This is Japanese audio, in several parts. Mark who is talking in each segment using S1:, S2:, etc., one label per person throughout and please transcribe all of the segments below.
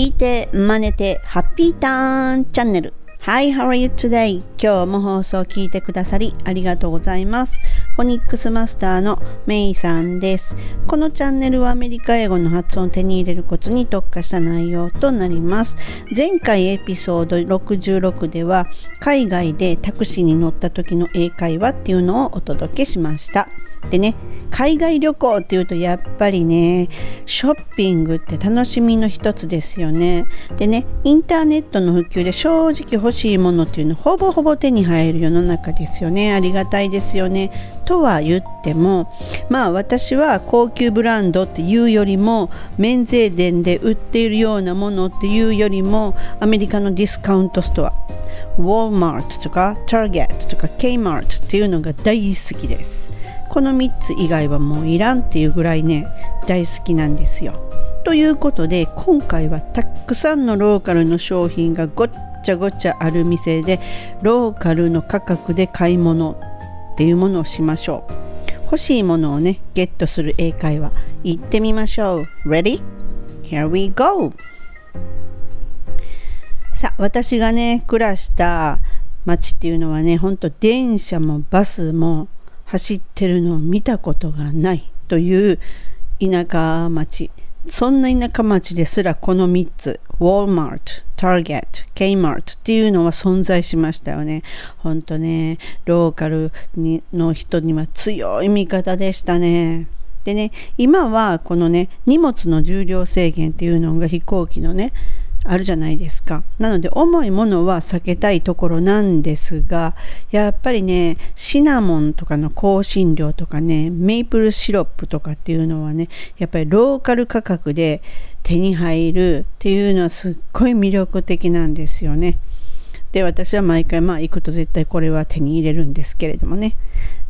S1: 聞いて真似てハッピーターンチャンネル Hi, how are you today? 今日も放送を聞いてくださりありがとうございます。フォニックスマスターのメイさんです。このチャンネルはアメリカ英語の発音を手に入れるコツに特化した内容となります。前回エピソード66では海外でタクシーに乗った時の英会話っていうのをお届けしました。でね海外旅行っていうとやっぱりねショッピングって楽しみの一つですよね。でねインターネットの普及で正直欲しいものっていうのほぼほぼ手に入る世の中ですよね。ありがたいですよね。とは言ってもまあ私は高級ブランドっていうよりも免税店で売っているようなものっていうよりもアメリカのディスカウントストアウォーマートとかターゲットとかケイマートっていうのが大好きです。この3つ以外はもういらんっていうぐらいね大好きなんですよ。ということで今回はたくさんのローカルの商品がごっちゃごちゃある店でローカルの価格で買い物っていうものをしましょう。欲しいものをねゲットする英会話行ってみましょう。Ready? Here we go! さあ私がね暮らした街っていうのはねほんと電車もバスも走ってるのを見たことがないという田舎町そんな田舎町ですらこの3つ Walmart、Target、Kmart っていうのは存在しましたよね。ほんとね、ローカルにの人には強い味方でしたね。でね、今はこのね、荷物の重量制限っていうのが飛行機のね、あるじゃないですか。なので重いものは避けたいところなんですが、やっぱりね、シナモンとかの香辛料とかね、メイプルシロップとかっていうのはね、やっぱりローカル価格で手に入るっていうのはすっごい魅力的なんですよね。で、私は毎回まあ行くと絶対これは手に入れるんですけれどもね。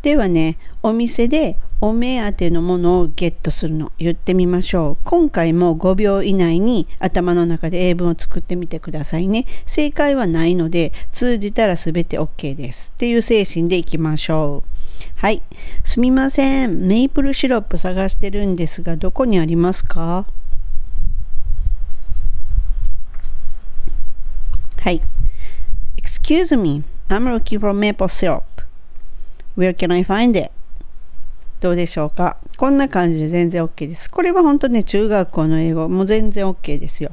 S1: ではね、お店でお目当てのものをゲットするの言ってみましょう。今回も5秒以内に頭の中で英文を作ってみてくださいね。正解はないので通じたら全て OK です。っていう精神でいきましょう。はい。すみません。メイプルシロップ探してるんですが、どこにありますか？はい。Excuse me. I'm looking for maple syrup. Where can I find it? どうでしょうか？こんな感じで全然 OK です。これは本当ね、中学校の英語も全然 OK ですよ。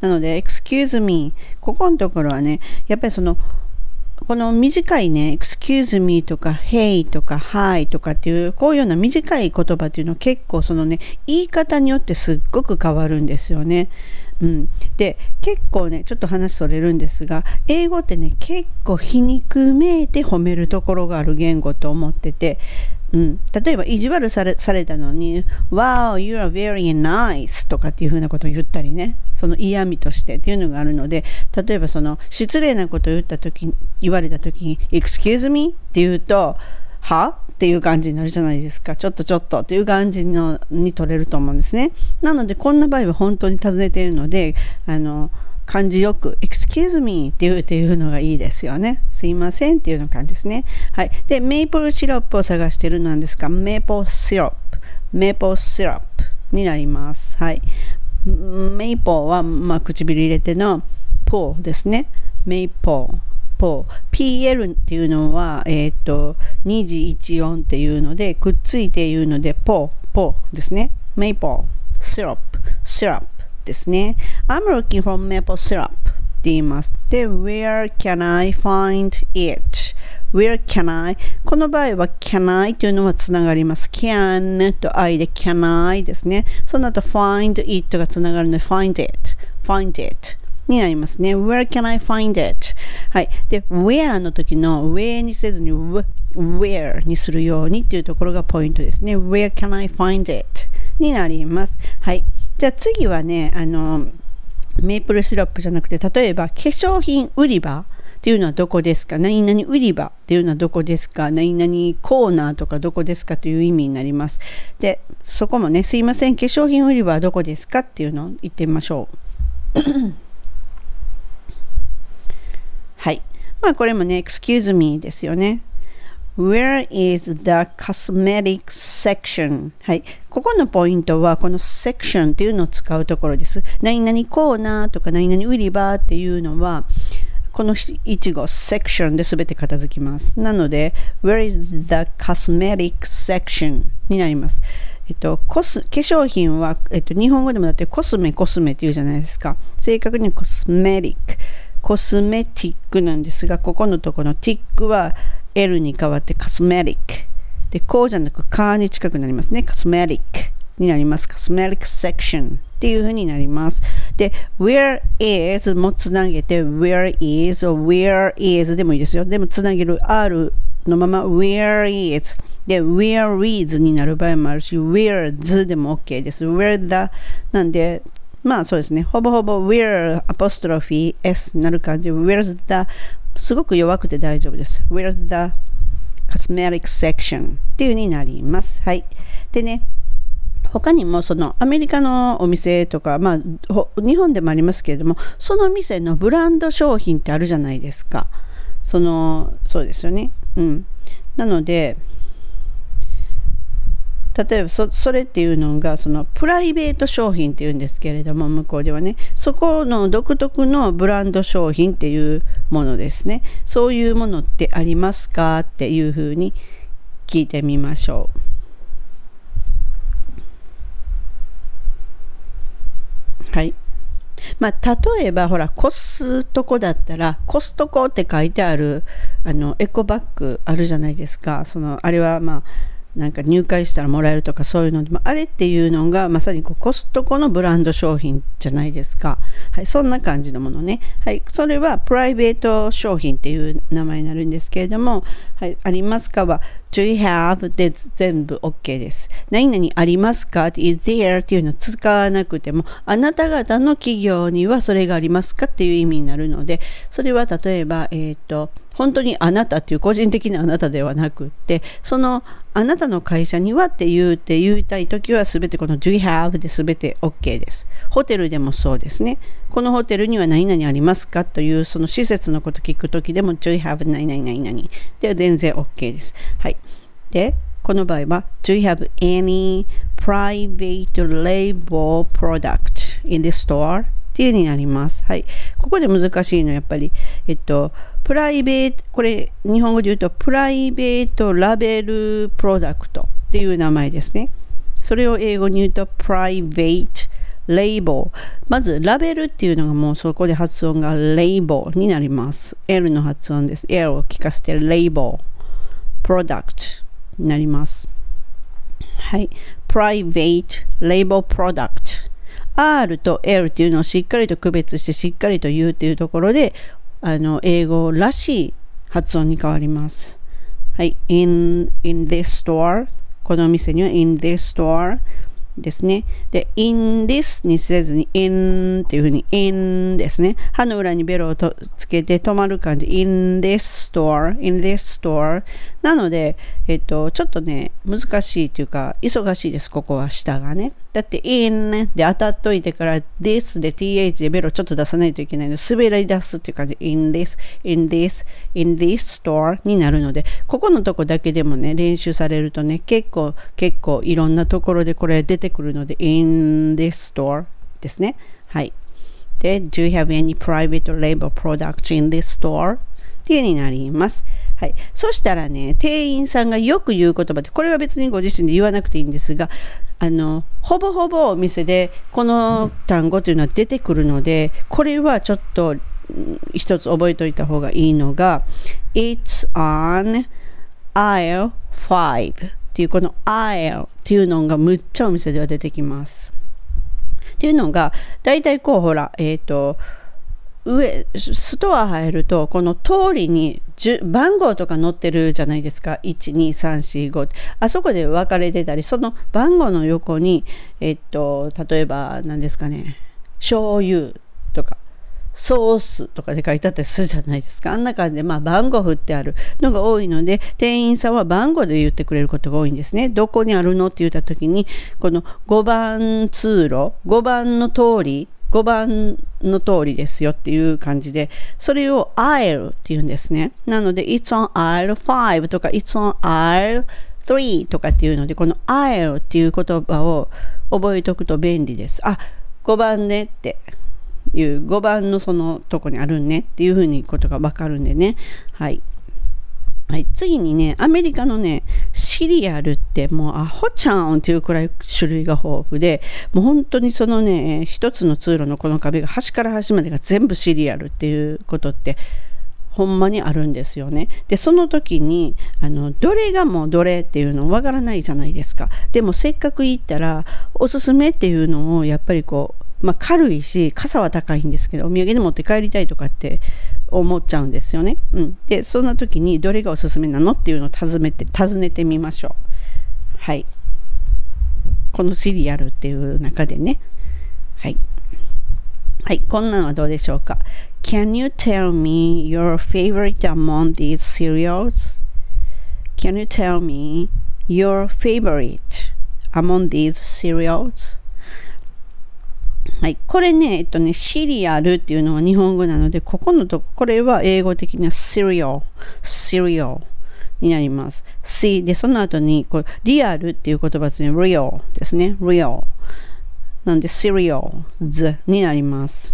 S1: なので、excuse me。ここのところはね、やっぱりその、この短いね、excuse me とか hey とか hi とかっていう、こういうような短い言葉っていうのは結構そのね、言い方によってすっごく変わるんですよね。うん、で結構ねちょっと話それるんですが英語ってね結構皮肉めいて褒めるところがある言語と思っててうん、例えば意地悪されされたのに「Wow, you are very nice」とかっていうふうなことを言ったりね。その嫌味としてっていうのがあるので例えばその失礼なことを言った時言われた時に「Excuse me」って言うと「は?」っていう感じになるじゃないですか。ちょっとちょっとっていう感じのに取れると思うんですね。なのでこんな場合は本当に尋ねているのであの「感じよく excuse me っていうっていうのがいいですよね。すいませんっていうの感じですね。はい。で、メープルシロップを探してるなんですが、メープルシロップ、 maple syrup になります。はい。メイポーは、まあ、唇入れてのポーですね。メイポー。ポー PL っていうのは、えっ、と、2時1音っていうので、くっついて言うので、ポー、ポーですね。メイポー、シロップ、シロップ。ですね。I'm looking for maple syrup って言います。で、where can I find it?Where can I? この場合は can I というのはつながります。can と I で can I ですね。その後 find it がつながるので find it, find it になりますね。Where can I find it? はい。で、where の時の where にせずに where にするようにっていうところがポイントですね。Where can I find it? になります。はい。じゃあ次はね、あの、メープルシロップじゃなくて、例えば化粧品売り場っていうのはどこですか？何々売り場っていうのはどこですか？何々コーナーとかどこですかという意味になります。で、そこもね、すいません、化粧品売り場はどこですか？っていうのを言ってみましょう。はい。まあこれもね、excuse me ですよね。Where is the cosmetic section? はい。ここのポイントは、この section っていうのを使うところです。何々コーナーとか何々売り場っていうのは、この一語 section で全て片付きます。なので、Where is the cosmetic section? になります。えっと、コス化粧品は、えっと、日本語でもだってコスメコスメって言うじゃないですか。正確にコスメティック。コスメティックなんですが、ここのところのティックは L に変わってコスメティック。で、こうじゃなくカーに近くなりますね。コスメティックになります。コスメティックセクションっていう風になります。で、where is もつなげて where is or where is でもいいですよ。でもつなげる R のまま where is で、where reads になる場合もあるし、where s でも OK です。where the なんで、まあそうですね。ほぼほぼ where apostrophe s になる感じ。where's the すごく弱くて大丈夫です。where's the cosmetic section っていう風になります。はい。でね、他にもそのアメリカのお店とか、まあ、日本でもありますけれどもその店のブランド商品ってあるじゃないですかそのそうですよねうんなので例えばそそれっていうのがそのプライベート商品っていうんですけれども向こうではね。そこの独特のブランド商品っていうものですね。そういうものってありますかっていうふうに聞いてみましょう。はい。まあ、例えばほらコストコだったらコストコって書いてあるあのエコバッグあるじゃないですか。そのあれはまあなんか入会したらもらえるとかそういうのでもあれっていうのがまさにこうコストコのブランド商品じゃないですか。はい、そんな感じのものね。はい、それはプライベート商品っていう名前になるんですけれども、はい、ありますかは Do you have で全部 OK です。何々ありますか ?is there? っていうのを使わなくても、あなた方の企業にはそれがありますか？っていう意味になるので、それは例えば、えっ、ー、と、本当にあなたっていう個人的なあなたではなくってそのあなたの会社にはって言うて言いたい時は全てこの Do you have で全て OK です。ホテルでもそうですね。このホテルには何々ありますかというその施設のこと聞く時でも Do you have 何々何々？では全然 OK です。はい。でこの場合は Do you have any private label product in the store? っていうになります。はい。ここで難しいのはやっぱり、えっと、プライベート、これ日本語で言うとプライベートラベルプロダクトっていう名前ですね。それを英語に言うとプライベートレイボー。まず、ラベルっていうのがもうそこで発音がレイボーになります。L の発音です。L を聞かせてレイボー。プロダクトになります。はい。プライベートレイボープロダクト。R と L っていうのをしっかりと区別してしっかりと言うっていうところであの英語らしい発音に変わります。はい。in, in this store この店には in this store ですね。で、in this にせずに in っていうふうに in ですね。歯の裏にベロをとつけて止まる感じ。in this store, in this store なので、えっと、ちょっとね、難しいというか、忙しいです、ここは下がね。だって in で当たっといてから this で th でベロちょっと出さないといけないので、滑り出すっていう感じ。in this, in this, in this store になるので、ここのとこだけでもね、練習されるとね、結構、結構いろんなところでこれ出てくるので、in this store ですね。はい。で、do you have any private label products in this store? っていうになります。はい。そしたらね、店員さんがよく言う言葉で、これは別にご自身で言わなくていいんですが、あの、ほぼほぼお店でこの単語というのは出てくるので、これはちょっと一つ覚えておいた方がいいのが、It's on aisle 5っていうこの aisle っていうのがむっちゃお店では出てきます。っていうのが、大体こうほら、えっ、ー、と、上ストア入るとこの通りに番号とか載ってるじゃないですか12345あそこで分かれてたりその番号の横にえっと例えば何ですかね醤油とかソースとかで書いてあったりするじゃないですか。あんな感じで、まあ、番号振ってあるのが多いので、店員さんは番号で言ってくれることが多いんですね。どこにあるのって言った時に、この5番通路、5番の通り5番の通りですよっていう感じで、それを I'll って言うんですね。なので、It's on aisle 5とか It's on aisle 3とかっていうので、この I'll っていう言葉を覚えておくと便利です。あ、5番ねっていう5番のそのとこにあるねっていうふうにことがわかるんでね。はい。はい、次にね、アメリカのね、シリアルってもうアホちゃんっていうくらい種類が豊富で、もう本当にそのね、一つの通路のこの壁が端から端までが全部シリアルっていうことって、ほんまにあるんですよね。で、その時に、あの、どれがもうどれっていうのわからないじゃないですか。でもせっかく行ったら、おすすめっていうのをやっぱりこう、まあ、軽いし傘は高いんですけどお土産で持って帰りたいとかって思っちゃうんですよね。うん、でそんな時にどれがおすすめなのっていうのを尋ねて尋ねてみましょう。はい。このシリアルっていう中でね。はい。はい、こんなのはどうでしょうか？Can you tell me your favorite among these cereals? Can you tell me your favorite among these cereals? はい。これね、えっとね、シリアルっていうのは日本語なので、ここのとこ、これは英語的な cereal, cereal になります。C で、その後に、こう、リアルっていう言葉ですね、real ですね、real。なんで、cereals になります。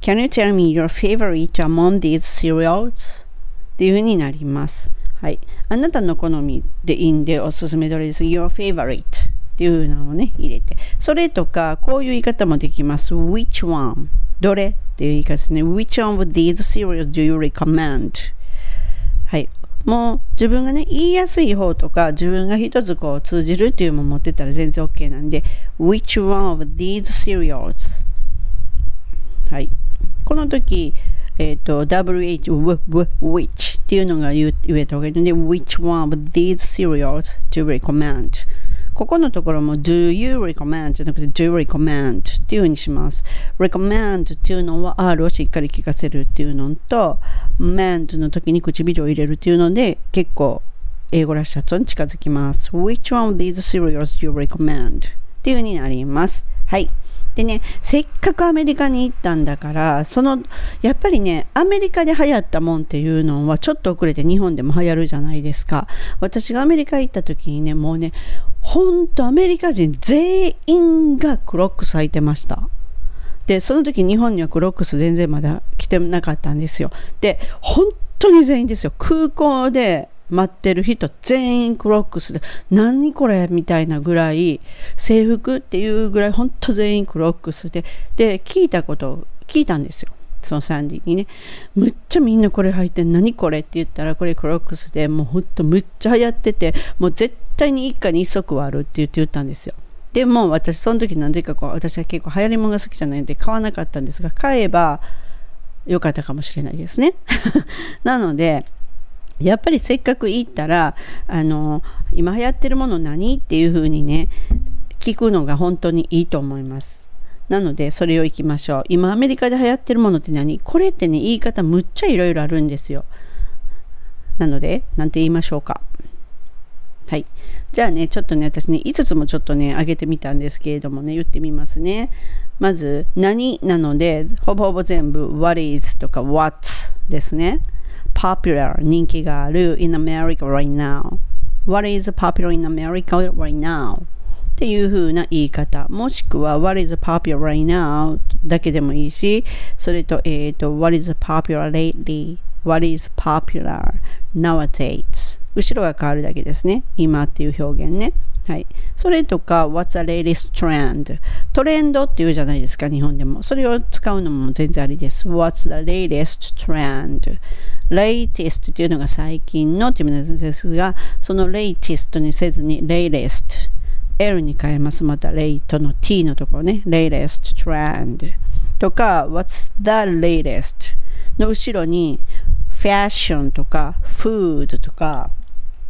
S1: Can you tell me your favorite among these cereals? っていうふうになります。はい。あなたの好みでいいんで、おすすめどれです。Your favorite っていうのをね、入れて。それとか、こういう言い方もできます。which one? どれっていう言い方ですね。which one of these cereals do you recommend? はい。もう自分がね、言いやすい方とか、自分が一つこう通じるっていうのも持ってたら全然 OK なんで、which one of these cereals? はい。この時、えっ、ー、と、wh, which っていうのが言えた方がいいので、which one of these cereals do you recommend? ここのところも do you recommend じゃなくて do recommend っていうふうにします。recommend っていうのは R をしっかり聞かせるっていうのと mend の時に唇を入れるっていうので結構英語らしさとに近づきます。which one of these cereals do you recommend? っていうふうになります。はい。でね、せっかくアメリカに行ったんだから、その、やっぱりね、アメリカで流行ったもんっていうのはちょっと遅れて日本でも流行るじゃないですか。私がアメリカ行った時にね、もうね、ほんとアメリカ人全員がクロックス履いてました。で、その時日本にはクロックス全然まだ来てなかったんですよ。で、本当に全員ですよ。空港で待ってる人全員クロックスで何これみたいなぐらい制服っていうぐらい本当全員クロックスでで聞いたこと聞いたんですよそのサンディにねむっちゃみんなこれ履いて何これって言ったらこれクロックスでもうほんとむっちゃ流行っててもう絶対に一家に一足はあるって言って言ったんですよでも私その時何でかこう私は結構流行り物が好きじゃないんで買わなかったんですが買えばよかったかもしれないですね なのでやっぱりせっかく行ったらあの今流行ってるもの何っていう風にね聞くのが本当にいいと思います。なのでそれを行きましょう。今アメリカで流行ってるものって何？これってね言い方むっちゃいろいろあるんですよ。なので何て言いましょうか。はい。じゃあね、ちょっとね、私ね、5つもちょっとね、上げてみたんですけれどもね、言ってみますね。まず、何なので、ほぼほぼ全部、what is とか what ですね。popular 人気がある in America right now What is popular in America right now っていう風な言い方もしくは What is popular right now だけでもいいしそれと,、えーと、What is popular lately What is popular nowadays 後ろが変わるだけですね今っていう表現ねはい。それとか、What's the latest trend? トレンドって言うじゃないですか、日本でも。それを使うのも全然ありです。What's the latest trend? latest っていうのが最近のっていう意味ですが、その latest にせずに latest。L に変えます。また late の t のところね。latest trend とか What's the latest の後ろに fashion とか food とか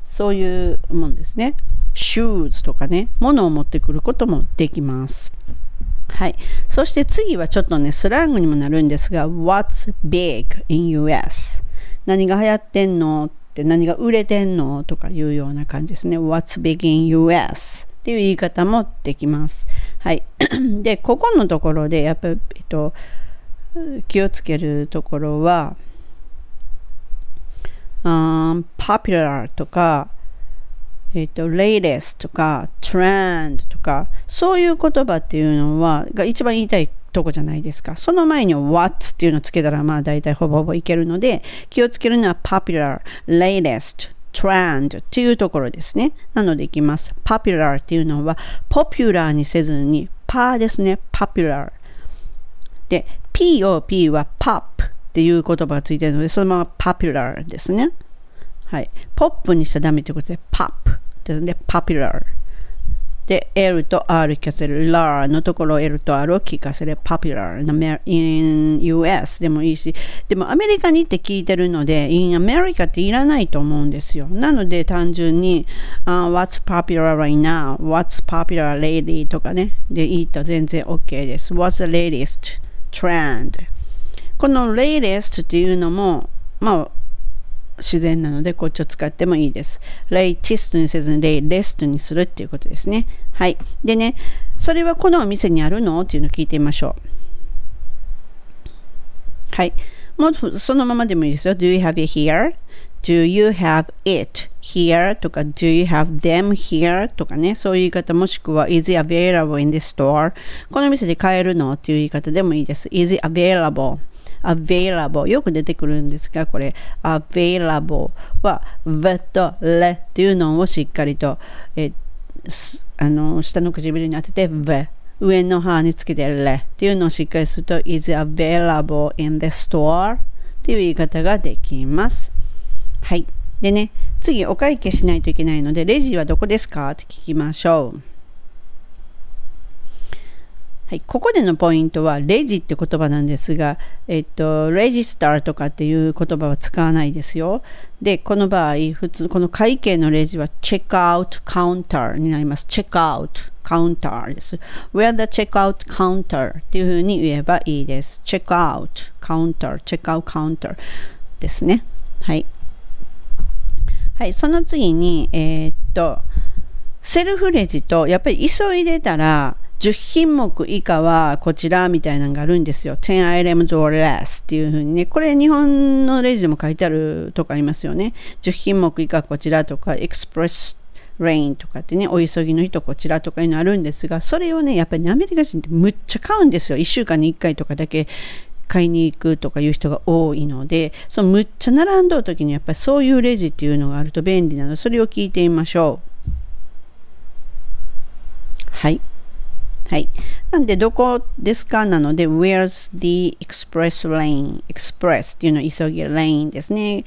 S1: そういうもんですね。shoes とかね、ものを持ってくることもできます。はい。そして次はちょっとね、スラングにもなるんですが、What's big in US? 何が流行ってんの？って何が売れてんの？とかいうような感じですね。What's big in US? っていう言い方もできます。はい。で、ここのところで、やっぱり、えっと、気をつけるところは、um, popular とか、えっ、と、latest とか、trend とか、そういう言葉っていうのは、が一番言いたいとこじゃないですか。その前に what っていうのをつけたら、まあ大体ほぼほぼいけるので、気をつけるのは popular, latest, trend っていうところですね。なのでいきます。popular っていうのは、popular にせずに、パーですね。popular。で、pop は pop っていう言葉がついてるので、そのまま popular ですね。はい。ポップにしちゃダメということで、pop ですね。popular。で、L と R 聞かせる。ラーのところ L と R を聞かせる。popular in US でもいいし、でもアメリカにって聞いてるので、in America っていらないと思うんですよ。なので単純に、uh, What's popular right now? What's popular lately? とかね。でいいと全然 OK です。What's the latest trend? この latest っていうのも、まあ、自然なのでこっちを使ってもいいです。レイチストにせずにレイレストにするっていうことですね。はい。でね、それはこのお店にあるの？っていうのを聞いてみましょう。はい。もうそのままでもいいですよ。Do you have it here? Do you have it here? とか Do you have them here? とかね、そういう言い方もしくは Is it available in the store? この店で買えるの？っていう言い方でもいいです。Is it available? Available よく出てくるんですがこれ available は v と le っていうのをしっかりとえあの下の唇に当てて v 上の歯につけて le っていうのをしっかりすると is available in the store っていう言い方ができます。はい。でね次お会計しないといけないのでレジはどこですか？って聞きましょう。はい、ここでのポイントはレジって言葉なんですが、えっと、レジスターとかっていう言葉は使わないですよ。で、この場合、普通、この会計のレジはチェックアウトカウンターになります。チェックアウトカウンターです。Where the checkout counter っていうふうに言えばいいです。チェックアウトカウンター、チェックアウトカウンターですね。はい。はい、その次に、えー、っと、セルフレジと、やっぱり急いでたら、10品目以下はこちらみたいなのがあるんですよ。10 items or less っていうふうにね。これ日本のレジでも書いてあるとかありますよね。10品目以下こちらとか、 express lane とかってね、お急ぎの人こちらとかいうのあるんですが、それをね、やっぱり、アメリカ人ってむっちゃ買うんですよ。1週間に1回とかだけ買いに行くとかいう人が多いので、そのむっちゃ並んどる時にやっぱりそういうレジっていうのがあると便利なので、それを聞いてみましょう。はい。はい。なんで、どこですか？なので、where's the express lane? express っていうの急ぎ lane ですね。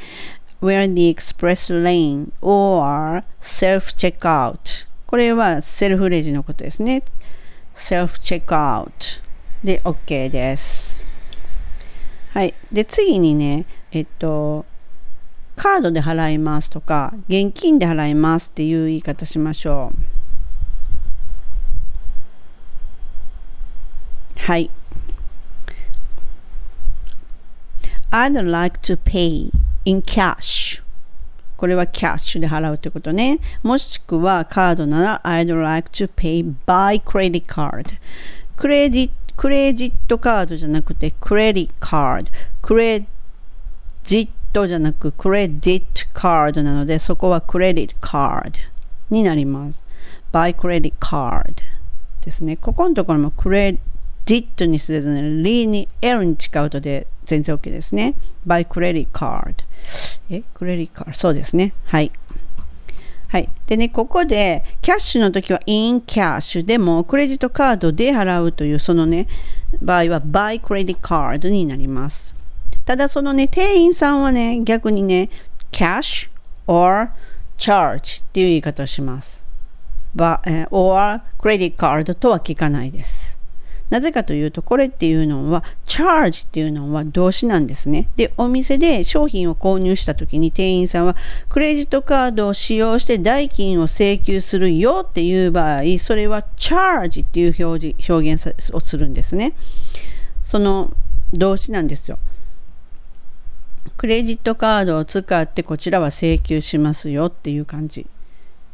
S1: where the express lane or self checkout これはセルフレジのことですね。self checkout で OK です。はい。で、次にね、えっと、カードで払いますとか、現金で払いますっていう言い方しましょう。はい。I'd like to pay in cash. これはキャッシュで払うということね。もしくはカードなら I'd like to pay by credit card. クレジクレジットカードじゃなくてクレディカード。クレジットじゃなくクレディットカードなのでそこはクレディットカードになります。by credit card ですね。ここのところもクレディ did にするとね、リに L に近うとで全然 OK ですね。by credit card。え、クレディカード。そうですね。はい。はい。でね、ここで、キャッシュの時は in cash でも、クレジットカードで払うという、そのね、場合は by credit card になります。ただ、そのね、店員さんはね、逆にね、cash or charge っていう言い方をします。ば、え or credit card とは聞かないです。なぜかというと、これっていうのは、チャージっていうのは動詞なんですね。で、お店で商品を購入した時に店員さんは、クレジットカードを使用して代金を請求するよっていう場合、それはチャージっていう表示表現をするんですね。その動詞なんですよ。クレジットカードを使ってこちらは請求しますよっていう感じ。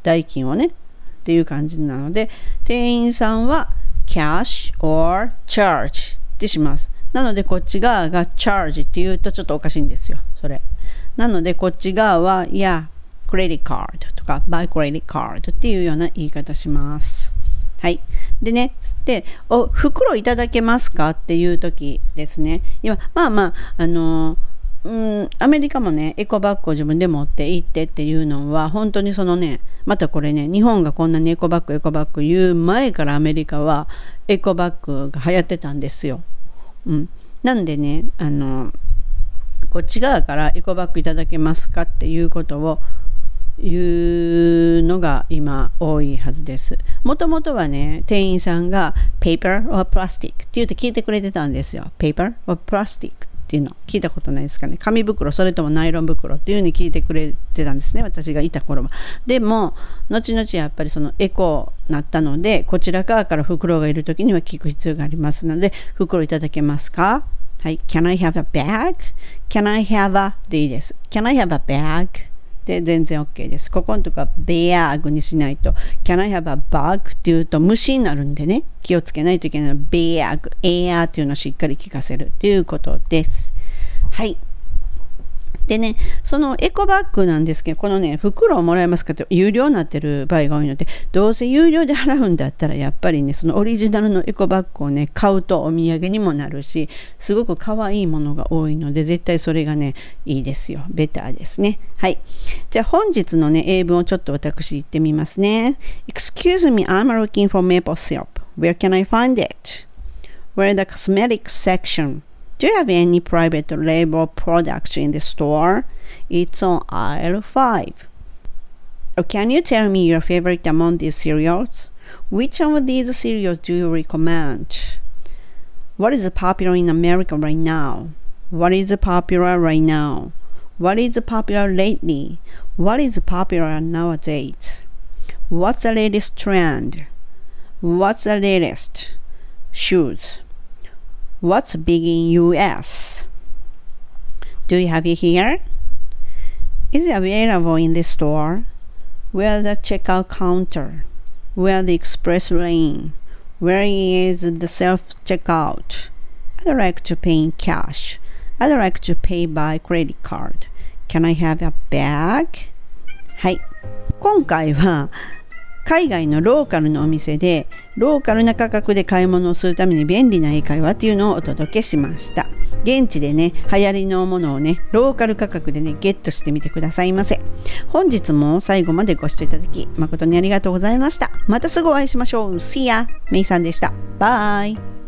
S1: 代金をね。っていう感じなので、店員さんは cash or charge ってしますなのでこっち側が charge って言うとちょっとおかしいんですよそれなのでこっち側はいやクレディカードとか by credit card っていうような言い方しますはい。でね、で、お、袋いただけますかっていう時ですね。今、まあまあ、あのうん、アメリカもね、エコバッグを自分で持って行ってっていうのは、本当にそのね、またこれね、日本がこんなにエコバッグ、エコバッグ言う前からアメリカはエコバッグが流行ってたんですよ。うん。なんでね、あの、こっち側からエコバッグいただけますかっていうことをいうのが今多いはずです。もともとはね、店員さんが paper or plastic って言うて聞いてくれてたんですよ。paper or plastic っていうの聞いたことないですかね。紙袋、それともナイロン袋っていうふうに聞いてくれてたんですね。私がいた頃は。でも、後々やっぱりそのエコーなったので、こちら側から袋がいる時には聞く必要がありますので、袋いただけますか？はい。Can I have a bag?Can I have a でいいです。Can I have a bag? で全然 OK です。ここのとこはベアグにしないと Can I have a bug? っていうと虫になるんでね気をつけないといけないのベアグ、エアーっていうのをしっかり聞かせるっていうことです。はい。でね、そのエコバッグなんですけど、このね、袋をもらえますかって有料になってる場合が多いので、どうせ有料で払うんだったら、やっぱりね、そのオリジナルのエコバッグをね、買うとお土産にもなるし、すごく可愛いものが多いので、絶対それがね、いいですよ。ベターですね。はい。じゃあ本日のね、英文をちょっと私言ってみますね。Excuse me, I'm looking for maple syrup. Where can I find it? Where the cosmetics section? Do you have any private label products in the store? It's on aisle 5. Oh, can you tell me your favorite among these cereals? Which of these cereals do you recommend? What is popular in America right now? What is popular right now? What is popular lately? What is popular nowadays? What's the latest trend? What's the latest? Shoes. What's big in US? Do you have it here? Is it available in the store? Where the checkout counter? Where the express lane? Where is the self checkout? I'd like to pay in cash. I'd like to pay by credit card. Can I have a bag? はい。今回は 海外のローカルのお店でローカルな価格で買い物をするために便利な英会話っていうのをお届けしました。現地でね流行りのものをねローカル価格でねゲットしてみてくださいませ。本日も最後までご視聴いただき誠にありがとうございました。またすぐお会いしましょう。See ya! メイさんでした。バイ。